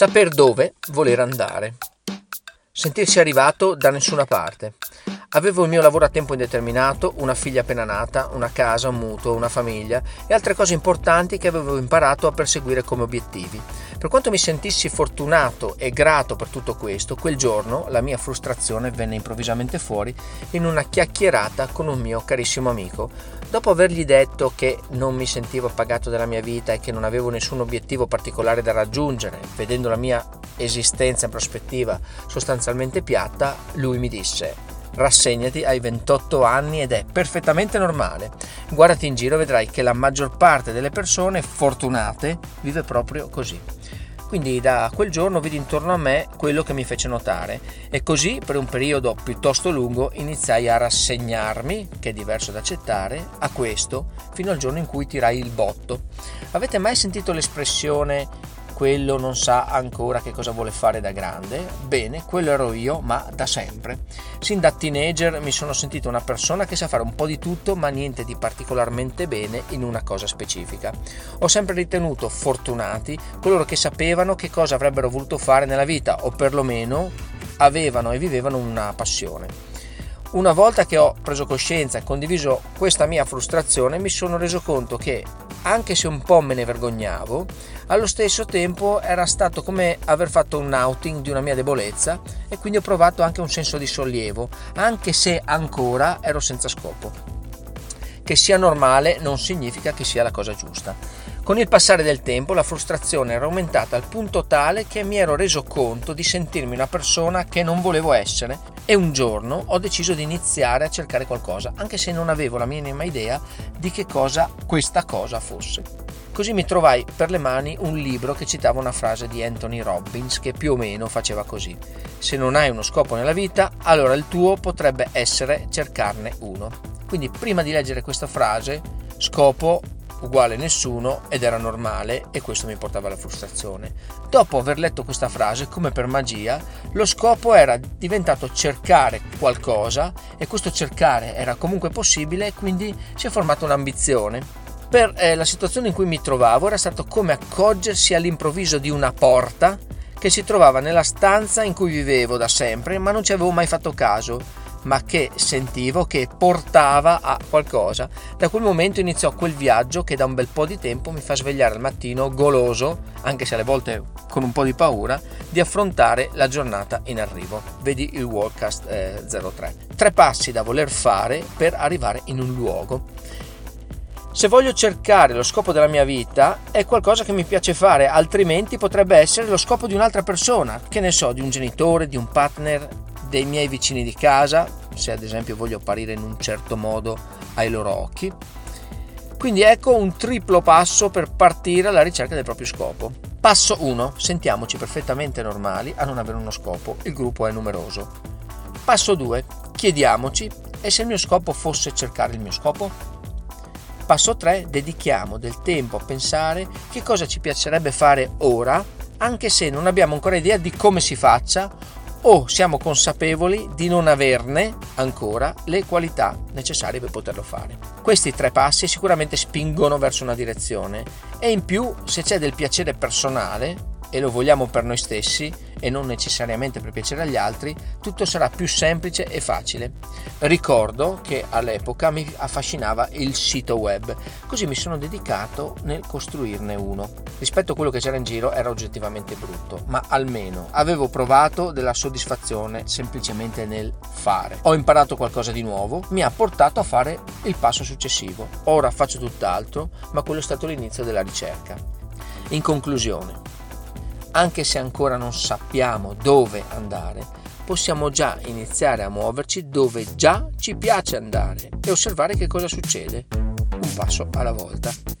Saper dove voler andare. Sentirsi arrivato da nessuna parte. Avevo il mio lavoro a tempo indeterminato, una figlia appena nata, una casa, un mutuo, una famiglia e altre cose importanti che avevo imparato a perseguire come obiettivi. Per quanto mi sentissi fortunato e grato per tutto questo, quel giorno la mia frustrazione venne improvvisamente fuori in una chiacchierata con un mio carissimo amico. Dopo avergli detto che non mi sentivo pagato della mia vita e che non avevo nessun obiettivo particolare da raggiungere, vedendo la mia esistenza in prospettiva sostanzialmente piatta, lui mi disse rassegnati, hai 28 anni ed è perfettamente normale. Guardati in giro e vedrai che la maggior parte delle persone fortunate vive proprio così. Quindi da quel giorno vidi intorno a me quello che mi fece notare e così per un periodo piuttosto lungo iniziai a rassegnarmi, che è diverso da accettare, a questo fino al giorno in cui tirai il botto. Avete mai sentito l'espressione quello non sa ancora che cosa vuole fare da grande. Bene, quello ero io, ma da sempre. Sin da teenager mi sono sentito una persona che sa fare un po' di tutto, ma niente di particolarmente bene in una cosa specifica. Ho sempre ritenuto fortunati coloro che sapevano che cosa avrebbero voluto fare nella vita, o perlomeno avevano e vivevano una passione. Una volta che ho preso coscienza e condiviso questa mia frustrazione, mi sono reso conto che anche se un po' me ne vergognavo, allo stesso tempo era stato come aver fatto un outing di una mia debolezza e quindi ho provato anche un senso di sollievo, anche se ancora ero senza scopo. Che sia normale non significa che sia la cosa giusta. Con il passare del tempo la frustrazione era aumentata al punto tale che mi ero reso conto di sentirmi una persona che non volevo essere e un giorno ho deciso di iniziare a cercare qualcosa, anche se non avevo la minima idea di che cosa questa cosa fosse. Così mi trovai per le mani un libro che citava una frase di Anthony Robbins che più o meno faceva così. Se non hai uno scopo nella vita, allora il tuo potrebbe essere cercarne uno. Quindi prima di leggere questa frase, scopo uguale nessuno ed era normale e questo mi portava alla frustrazione. Dopo aver letto questa frase, come per magia, lo scopo era diventato cercare qualcosa e questo cercare era comunque possibile e quindi si è formata un'ambizione. Per eh, la situazione in cui mi trovavo era stato come accorgersi all'improvviso di una porta che si trovava nella stanza in cui vivevo da sempre ma non ci avevo mai fatto caso ma che sentivo che portava a qualcosa. Da quel momento iniziò quel viaggio che da un bel po' di tempo mi fa svegliare al mattino goloso, anche se alle volte con un po' di paura, di affrontare la giornata in arrivo. Vedi il Worldcast eh, 03. Tre passi da voler fare per arrivare in un luogo. Se voglio cercare lo scopo della mia vita è qualcosa che mi piace fare, altrimenti potrebbe essere lo scopo di un'altra persona, che ne so, di un genitore, di un partner, dei miei vicini di casa, se ad esempio voglio apparire in un certo modo ai loro occhi. Quindi ecco un triplo passo per partire alla ricerca del proprio scopo. Passo 1. Sentiamoci perfettamente normali a non avere uno scopo, il gruppo è numeroso. Passo 2. Chiediamoci, e se il mio scopo fosse cercare il mio scopo? Passo 3. Dedichiamo del tempo a pensare che cosa ci piacerebbe fare ora, anche se non abbiamo ancora idea di come si faccia o siamo consapevoli di non averne ancora le qualità necessarie per poterlo fare. Questi tre passi sicuramente spingono verso una direzione e in più se c'è del piacere personale e lo vogliamo per noi stessi e non necessariamente per piacere agli altri, tutto sarà più semplice e facile. Ricordo che all'epoca mi affascinava il sito web, così mi sono dedicato nel costruirne uno. Rispetto a quello che c'era in giro era oggettivamente brutto, ma almeno avevo provato della soddisfazione semplicemente nel fare. Ho imparato qualcosa di nuovo, mi ha portato a fare il passo successivo. Ora faccio tutt'altro, ma quello è stato l'inizio della ricerca. In conclusione, anche se ancora non sappiamo dove andare, possiamo già iniziare a muoverci dove già ci piace andare e osservare che cosa succede, un passo alla volta.